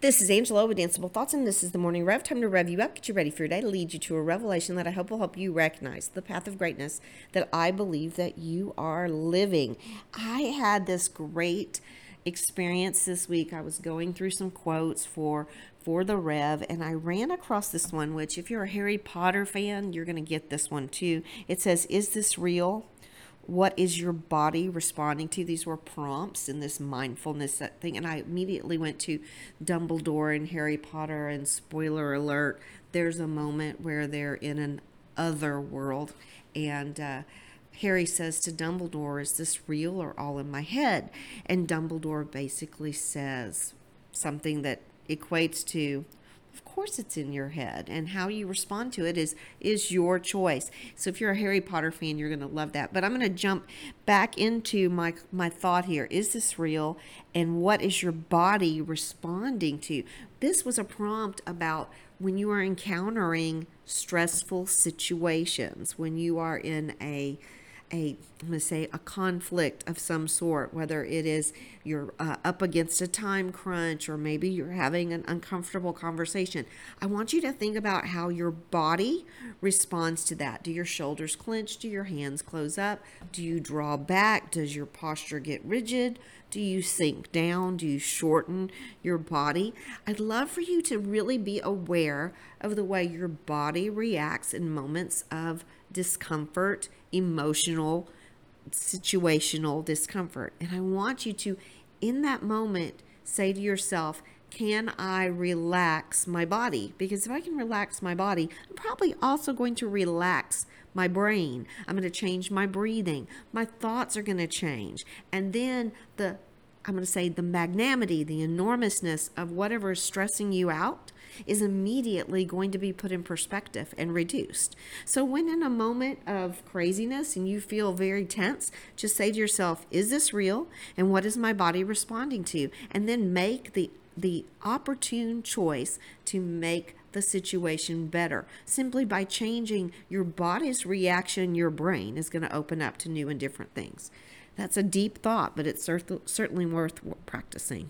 This is Angela with Danceable Thoughts, and this is the Morning Rev. Time to rev you up, get you ready for your day, to lead you to a revelation that I hope will help you recognize the path of greatness that I believe that you are living. I had this great experience this week. I was going through some quotes for for the Rev, and I ran across this one, which if you're a Harry Potter fan, you're going to get this one too. It says, "Is this real?" What is your body responding to? These were prompts in this mindfulness thing. And I immediately went to Dumbledore and Harry Potter, and spoiler alert, there's a moment where they're in an other world. And uh, Harry says to Dumbledore, Is this real or all in my head? And Dumbledore basically says something that equates to of course it's in your head and how you respond to it is is your choice. So if you're a harry potter fan you're going to love that. But i'm going to jump back into my my thought here. Is this real? And what is your body responding to? This was a prompt about when you are encountering stressful situations when you are in a a I'm going to say a conflict of some sort, whether it is you're uh, up against a time crunch or maybe you're having an uncomfortable conversation. I want you to think about how your body responds to that. Do your shoulders clench? Do your hands close up? Do you draw back? Does your posture get rigid? Do you sink down? Do you shorten your body? I'd love for you to really be aware of the way your body reacts in moments of discomfort, emotional, situational discomfort. And I want you to, in that moment, say to yourself, can I relax my body? Because if I can relax my body, I'm probably also going to relax my brain. I'm going to change my breathing. My thoughts are going to change. And then the I'm going to say the magnanimity, the enormousness of whatever is stressing you out is immediately going to be put in perspective and reduced. So, when in a moment of craziness and you feel very tense, just say to yourself, Is this real? And what is my body responding to? And then make the the opportune choice to make the situation better. Simply by changing your body's reaction, your brain is going to open up to new and different things. That's a deep thought, but it's certainly worth practicing.